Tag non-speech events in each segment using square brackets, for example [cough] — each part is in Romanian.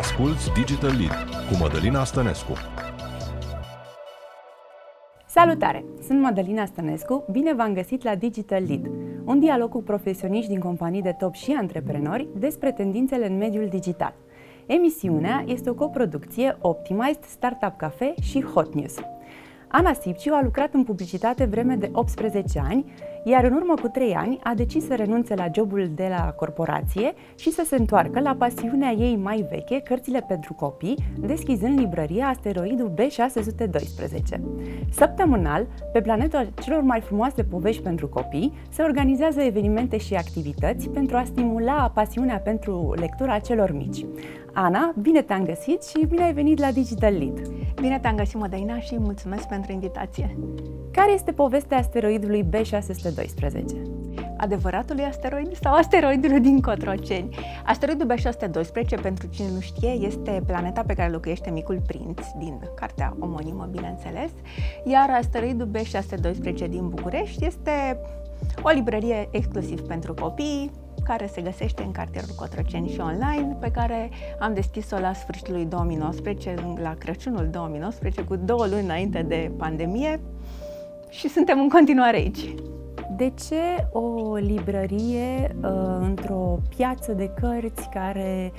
Asculți Digital Lead cu Mădălina Stănescu. Salutare! Sunt Mădălina Stănescu, bine v-am găsit la Digital Lead, un dialog cu profesioniști din companii de top și antreprenori despre tendințele în mediul digital. Emisiunea este o coproducție Optimized, Startup Cafe și Hot News. Ana Sipciu a lucrat în publicitate vreme de 18 ani, iar în urmă cu 3 ani a decis să renunțe la jobul de la corporație și să se întoarcă la pasiunea ei mai veche, cărțile pentru copii, deschizând librăria Asteroidul B612. Săptămânal, pe planeta celor mai frumoase povești pentru copii, se organizează evenimente și activități pentru a stimula pasiunea pentru lectura celor mici. Ana, bine te-am găsit și bine ai venit la Digital Lead. Bine te-am găsit, Mădăina, și mulțumesc pentru invitație. Care este povestea asteroidului B612? adevăratului asteroid sau asteroidul din Cotroceni. Asteroidul B612, pentru cine nu știe, este planeta pe care locuiește Micul Prinț, din cartea omonimă, bineînțeles, iar asteroidul B612 din București este o librărie exclusiv pentru copii, care se găsește în cartierul Cotroceni și online, pe care am deschis-o la sfârșitul lui 2019, la Crăciunul 2019, cu două luni înainte de pandemie și suntem în continuare aici. De ce o librărie uh, într-o piață de cărți care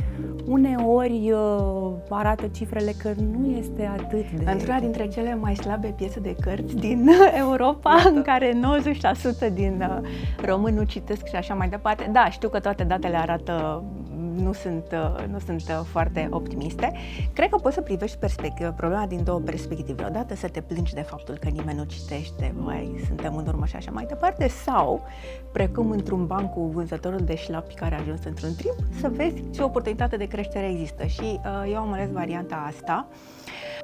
uneori uh, arată cifrele că nu este atât de... Într-una dintre cele mai slabe piețe de cărți din Europa, Iată. în care 90% din uh, români nu citesc și așa mai departe. Da, știu că toate datele arată nu sunt, uh, nu sunt uh, foarte optimiste. Cred că poți să privești perspectiva, problema din două perspective. Odată să te plângi de faptul că nimeni nu citește, mai suntem în urmă și așa mai departe, sau, precum într-un banc cu vânzătorul de șlapi care a ajuns într-un timp, să vezi ce oportunitate de creștere există. Și uh, eu am ales varianta asta.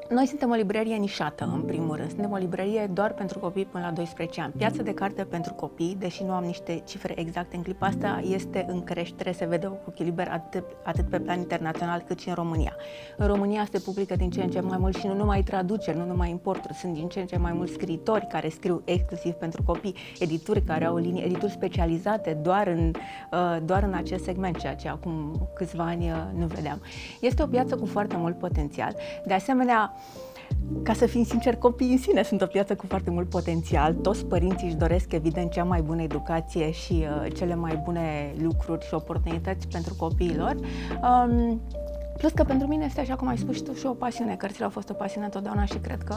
Noi suntem o librărie nișată, în primul rând. Suntem o librărie doar pentru copii până la 12 ani. Piața de carte pentru copii, deși nu am niște cifre exacte în clipa asta, este în creștere, se vede cu ochi liber atât, atât pe plan internațional cât și în România. În România se publică din ce în ce mai mult și nu numai traduceri, nu numai importuri, sunt din ce în ce mai mulți scriitori care scriu exclusiv pentru copii, edituri care au linii, edituri specializate doar în, uh, doar în acest segment, ceea ce acum câțiva ani uh, nu vedeam. Este o piață cu foarte mult potențial. De asemenea, ca să fim sinceri, copiii în sine sunt o piață cu foarte mult potențial. Toți părinții își doresc, evident, cea mai bună educație și uh, cele mai bune lucruri și oportunități pentru copiilor. Um, Plus că pentru mine este, așa cum ai spus și tu, și o pasiune. Cărțile au fost o pasiune întotdeauna și cred că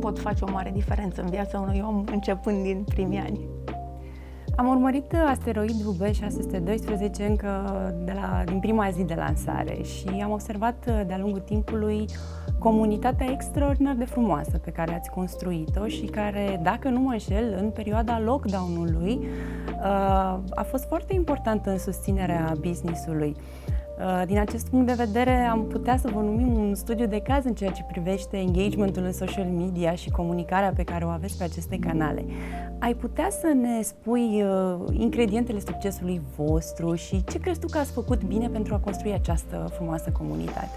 pot face o mare diferență în viața unui om începând din primii ani. Am urmărit asteroidul B612 încă de la, din prima zi de lansare și am observat de-a lungul timpului comunitatea extraordinar de frumoasă pe care ați construit-o și care, dacă nu mă înșel, în perioada lockdown-ului uh, a fost foarte importantă în susținerea business-ului. Uh, din acest punct de vedere, am putea să vă numim un studiu de caz în ceea ce privește engagementul în social media și comunicarea pe care o aveți pe aceste canale. Ai putea să ne spui uh, ingredientele succesului vostru și ce crezi tu că ați făcut bine pentru a construi această frumoasă comunitate?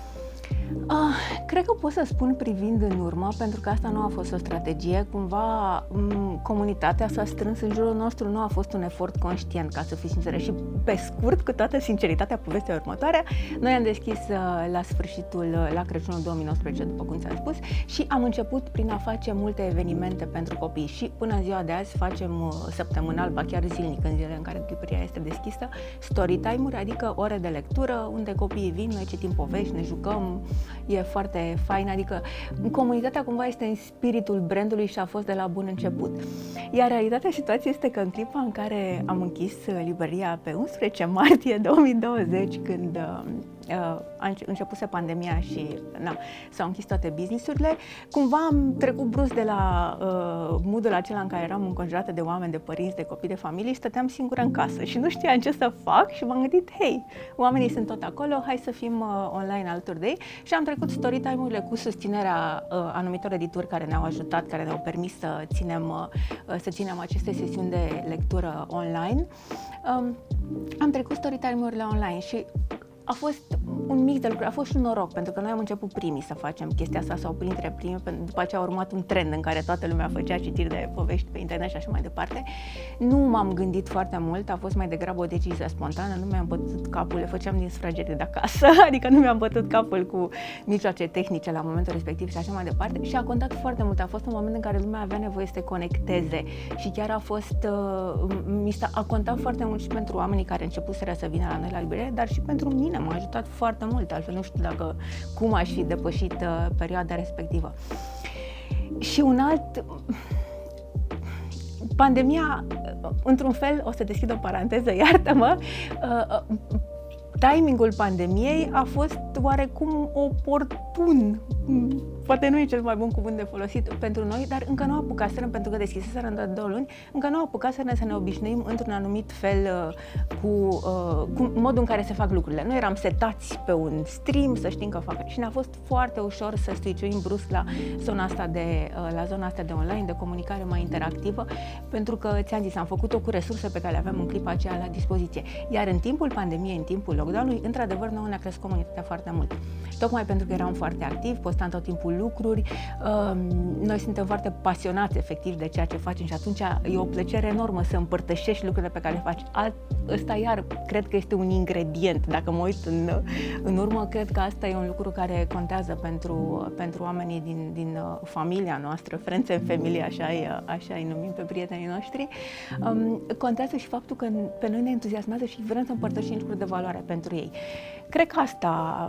Ah, cred că pot să spun privind în urmă, pentru că asta nu a fost o strategie. Cumva m- comunitatea s-a strâns în jurul nostru, nu a fost un efort conștient, ca să fiu sinceră. Și pe scurt, cu toată sinceritatea, povestea următoare, noi am deschis uh, la sfârșitul, uh, la Crăciunul 2019, după cum ți-am spus, și am început prin a face multe evenimente pentru copii. Și până în ziua de azi facem uh, săptămânal, ba chiar zilnic, în zilele în care librăria este deschisă, story time-uri, adică ore de lectură, unde copiii vin, noi citim povești, ne jucăm, e foarte fain, adică comunitatea cumva este în spiritul brandului și a fost de la bun început. Iar realitatea situației este că în clipa în care am închis librăria pe 11 martie [laughs] 2020, când uh, a începuse pandemia și na, s-au închis toate businessurile, cumva am trecut brusc de la uh, modul acela în care eram înconjurată de oameni, de părinți, de copii, de familie și stăteam singură în casă și nu știam ce să fac și m-am gândit, hei, oamenii sunt tot acolo, hai să fim uh, online alături de ei și am trecut story time-urile cu susținerea uh, anumitor edituri care ne-au ajutat, care ne-au permis să ținem, uh, să ținem aceste sesiuni de lectură online. Um, am trecut story time-urile online și a fost un mic de lucru, a fost și un noroc, pentru că noi am început primii să facem chestia asta sau printre primii, după aceea a urmat un trend în care toată lumea făcea citiri de povești pe internet și așa mai departe. Nu m-am gândit foarte mult, a fost mai degrabă o decizie spontană, nu mi-am bătut capul, le făceam din sfragerii de acasă, [laughs] adică nu mi-am bătut capul cu mijloace tehnice la momentul respectiv și așa mai departe și a contat foarte mult. A fost un moment în care lumea avea nevoie să se conecteze și chiar a fost, uh, mi s-a, a contat foarte mult și pentru oamenii care începuseră să vină la noi la librărie, dar și pentru mine m-a ajutat foarte mult, altfel nu știu dacă cum aș fi depășit uh, perioada respectivă. Și un alt pandemia, uh, într-un fel, o să deschid o paranteză, iartă-mă, uh, timingul pandemiei a fost oarecum oportun poate nu e cel mai bun cuvânt de folosit pentru noi, dar încă nu apucaseră, pentru că deschiseseră în două luni, încă nu apucaseră să ne obișnuim într-un anumit fel uh, cu, uh, cu modul în care se fac lucrurile. Nu eram setați pe un stream să știm că fac și ne-a fost foarte ușor să switchuim brusc la zona asta de, uh, la zona asta de online, de comunicare mai interactivă, pentru că, ți-am zis, am făcut-o cu resurse pe care le aveam în clipa aceea la dispoziție. Iar în timpul pandemiei, în timpul lockdown-ului, într-adevăr, nouă ne-a crescut comunitatea foarte mult. Tocmai pentru că eram foarte activi, postam tot timpul lucruri. Noi suntem foarte pasionați efectiv de ceea ce facem și atunci e o plăcere enormă să împărtășești lucrurile pe care le faci. Alt, ăsta iar cred că este un ingredient. Dacă mă uit în, în urmă, cred că asta e un lucru care contează pentru, pentru oamenii din, din uh, familia noastră, friends în familie, așa îi, așa îi numim pe prietenii noștri. Um, contează și faptul că pe noi ne entuziasmează și vrem să împărtășim lucruri de valoare pentru ei. Cred că asta,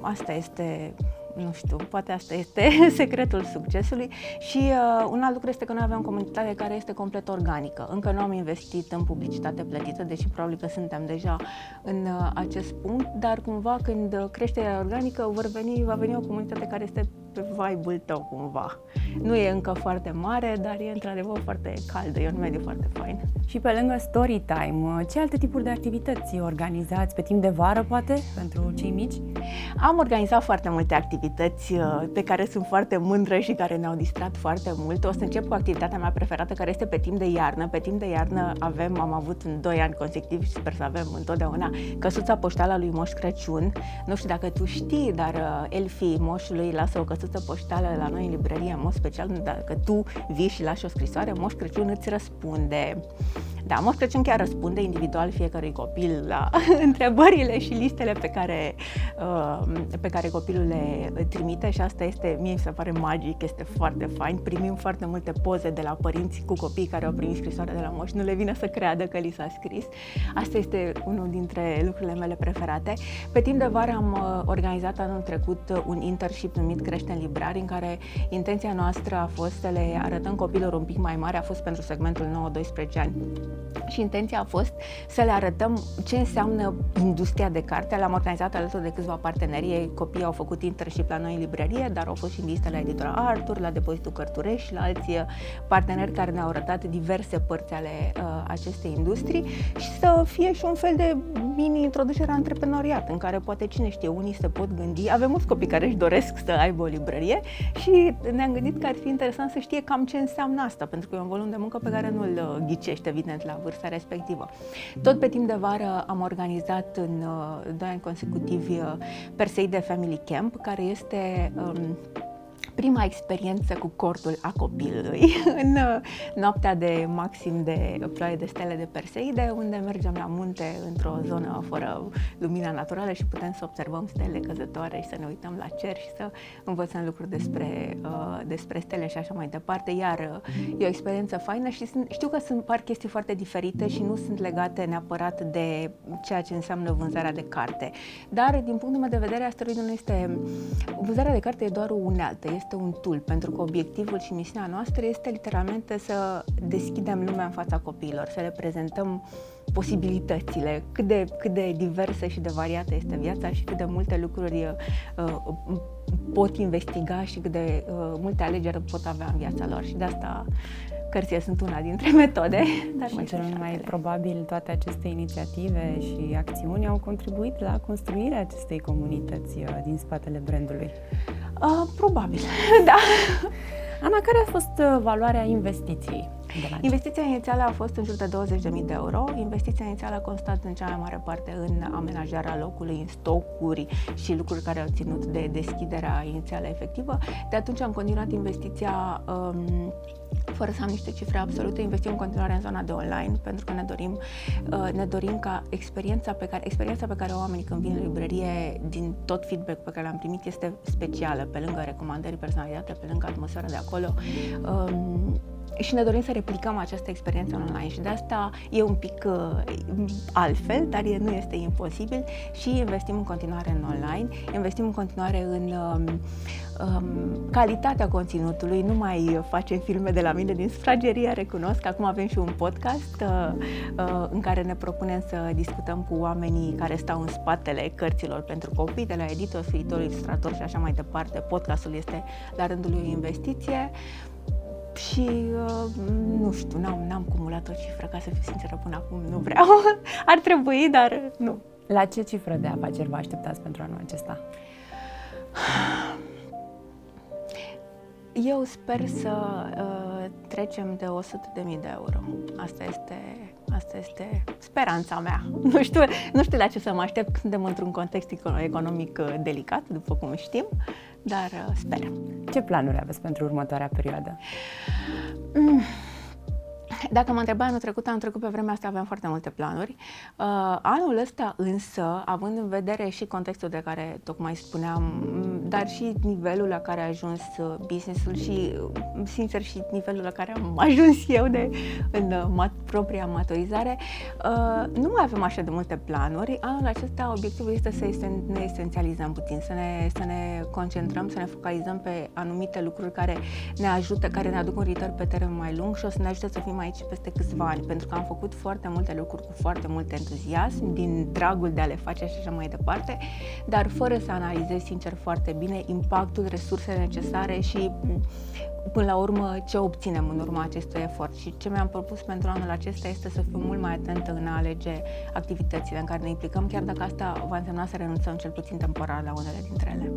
asta este nu știu, poate asta este [laughs] secretul succesului și uh, un alt lucru este că noi avem o comunitate care este complet organică. Încă nu am investit în publicitate plătită, deși probabil că suntem deja în uh, acest punct, dar cumva când creșterea organică vor veni, va veni o comunitate care este pe vibe-ul tău cumva. Nu e încă foarte mare, dar e într-adevăr foarte caldă, e un mediu foarte fain. Și pe lângă story time, ce alte tipuri de activități organizați pe timp de vară, poate, pentru cei mici? Am organizat foarte multe activități uh, pe care sunt foarte mândră și care ne-au distrat foarte mult. O să încep cu activitatea mea preferată, care este pe timp de iarnă. Pe timp de iarnă avem, am avut în 2 ani consecutivi și sper să avem întotdeauna căsuța poștală a lui Moș Crăciun. Nu știu dacă tu știi, dar uh, elfii moșului lasă o căsuță poștală la noi în librărie, în mod special dacă tu vii și lași o scrisoare, Moș Crăciun îți răspunde. Da, Moș Crăciun chiar răspunde individual fiecărui copil la [laughs] întrebările și listele pe care, uh, pe care copilul le trimite și asta este, mie mi se pare magic, este foarte fain. Primim foarte multe poze de la părinți cu copii care au primit scrisoare de la moș, nu le vine să creadă că li s-a scris. Asta este unul dintre lucrurile mele preferate. Pe timp de vară am uh, organizat anul trecut un internship numit Crește în Librari, în care intenția noastră a fost să le arătăm copilor un pic mai mari, a fost pentru segmentul 9-12 ani și intenția a fost să le arătăm ce înseamnă industria de carte. L-am organizat alături de câțiva parteneri. Copiii au făcut internship la noi în librărie, dar au fost și în listă la editura Artur, la Depozitul Cărturești și la alți uh, parteneri care ne-au arătat diverse părți ale uh, acestei industrii și să fie și un fel de mini-introducere antreprenoriat, în care poate cine știe, unii se pot gândi. Avem mulți copii care își doresc să aibă o librărie și ne-am gândit că ar fi interesant să știe cam ce înseamnă asta, pentru că e un volum de muncă pe care nu-l uh, ghicește, evident, la vârsta respectivă. Tot pe timp de vară am organizat în uh, doi ani consecutivi uh, Perseide Family Camp, care este um, prima experiență cu cortul a copilului [laughs] în uh, noaptea de maxim de ploaie de stele de Perseide, unde mergem la munte într-o zonă fără lumina naturală și putem să observăm stele căzătoare și să ne uităm la cer și să învățăm lucruri despre, uh, despre stele și așa mai departe. Iar uh, e o experiență faină și sunt, știu că sunt par chestii foarte diferite și nu sunt legate neapărat de ceea ce înseamnă vânzarea de carte. Dar, din punctul meu de vedere, asteroidul nu este... Vânzarea de carte e doar o unealtă, este un tool, pentru că obiectivul și misiunea noastră este literalmente să deschidem lumea în fața copiilor, să le prezentăm posibilitățile, cât de, cât de diversă și de variată este viața și cât de multe lucruri uh, pot investiga și cât de uh, multe alegeri pot avea în viața lor. Și de asta cărțile sunt una dintre metode. [laughs] Dar și cel mai probabil toate aceste inițiative și acțiuni au contribuit la construirea acestei comunități uh, din spatele brandului. Uh, probabil, [laughs] da. Ana, care a fost uh, valoarea investiției? Investiția inițială a fost în jur de 20.000 de euro. Investiția inițială a constat în cea mai mare parte în amenajarea locului, în stocuri și lucruri care au ținut de deschiderea inițială efectivă. De atunci am continuat investiția um, fără să am niște cifre absolute, investim în continuare în zona de online, pentru că ne dorim, uh, ne dorim ca experiența pe care, experiența pe care oamenii când vin în librărie, din tot feedback pe care l-am primit, este specială, pe lângă recomandări personalizate, pe lângă atmosfera de acolo. Um, și ne dorim să replicăm această experiență online și de asta e un pic uh, altfel, dar e, nu este imposibil și investim în continuare în online, investim în continuare în um, um, calitatea conținutului, nu mai facem filme de la mine din sufragerie, recunosc, acum avem și un podcast uh, uh, în care ne propunem să discutăm cu oamenii care stau în spatele cărților pentru copii, de la editor, scriitor, ilustrator și așa mai departe. Podcastul este la rândul lui o investiție. Și uh, nu știu, n-am, n-am cumulat o cifră, ca să fiu sinceră până acum, nu vreau. [laughs] Ar trebui, dar nu. La ce cifră de afaceri vă așteptați pentru anul acesta? Eu sper să uh, trecem de 100.000 de euro. Asta este, asta este speranța mea. [laughs] Nu știu, nu știu la ce să mă aștept. Suntem într-un context economic uh, delicat, după cum știm, dar uh, sper. Ce planuri aveți pentru următoarea perioadă? Mm. Dacă mă întrebai anul trecut, anul trecut pe vremea asta aveam foarte multe planuri. Uh, anul ăsta însă, având în vedere și contextul de care tocmai spuneam, dar și nivelul la care a ajuns uh, businessul și, uh, sincer, și nivelul la care am [laughs] ajuns eu de, în uh, mat- propria maturizare, uh, nu mai avem așa de multe planuri. Anul acesta obiectivul este să ne esențializăm puțin, să ne, să ne concentrăm, să ne focalizăm pe anumite lucruri care ne ajută, care ne aduc un return pe termen mai lung și o să ne ajute să fim aici peste câțiva ani, pentru că am făcut foarte multe lucruri cu foarte mult entuziasm, din dragul de a le face și așa mai departe, dar fără să analizez sincer foarte bine impactul, resursele necesare și până la urmă ce obținem în urma acestui efort și ce mi-am propus pentru anul acesta este să fiu mult mai atentă în a alege activitățile în care ne implicăm, chiar dacă asta va însemna să renunțăm cel puțin temporar la unele dintre ele.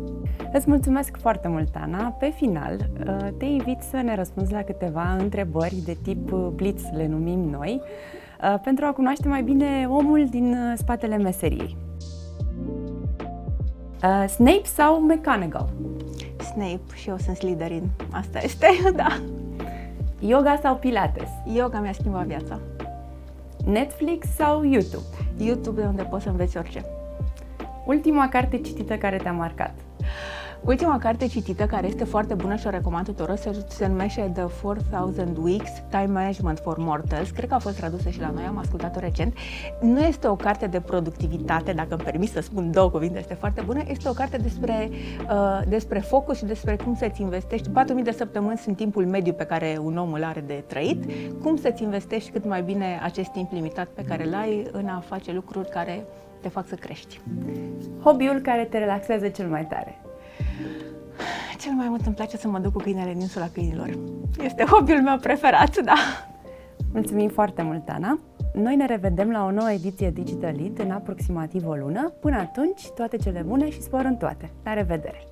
Îți mulțumesc foarte mult, Ana. Pe final, uh, te invit să ne răspunzi la câteva întrebări de tip uh, blitz, le numim noi, uh, pentru a cunoaște mai bine omul din spatele meseriei. Snape sau McGonagall? Snape și eu sunt Slytherin. Asta este, [laughs] da. Yoga sau Pilates? Yoga mi-a schimbat viața. Netflix sau YouTube? YouTube de unde poți să înveți orice. Ultima carte citită care te-a marcat? Ultima carte citită, care este foarte bună și o recomand tuturor, se, se numește The 4000 Weeks, Time Management for Mortals. Cred că a fost tradusă și la noi, am ascultat-o recent. Nu este o carte de productivitate, dacă îmi permis să spun două cuvinte, este foarte bună. Este o carte despre, uh, despre focus și despre cum să-ți investești. 4000 de săptămâni sunt timpul mediu pe care un om îl are de trăit. Cum să-ți investești cât mai bine acest timp limitat pe care îl ai în a face lucruri care te fac să crești. Hobby-ul care te relaxează cel mai tare? Cel mai mult îmi place să mă duc cu câinele în insula câinilor. Este hobby-ul meu preferat, da. Mulțumim foarte mult, Ana! Noi ne revedem la o nouă ediție Digital Lead în aproximativ o lună. Până atunci, toate cele bune și spor în toate. La revedere!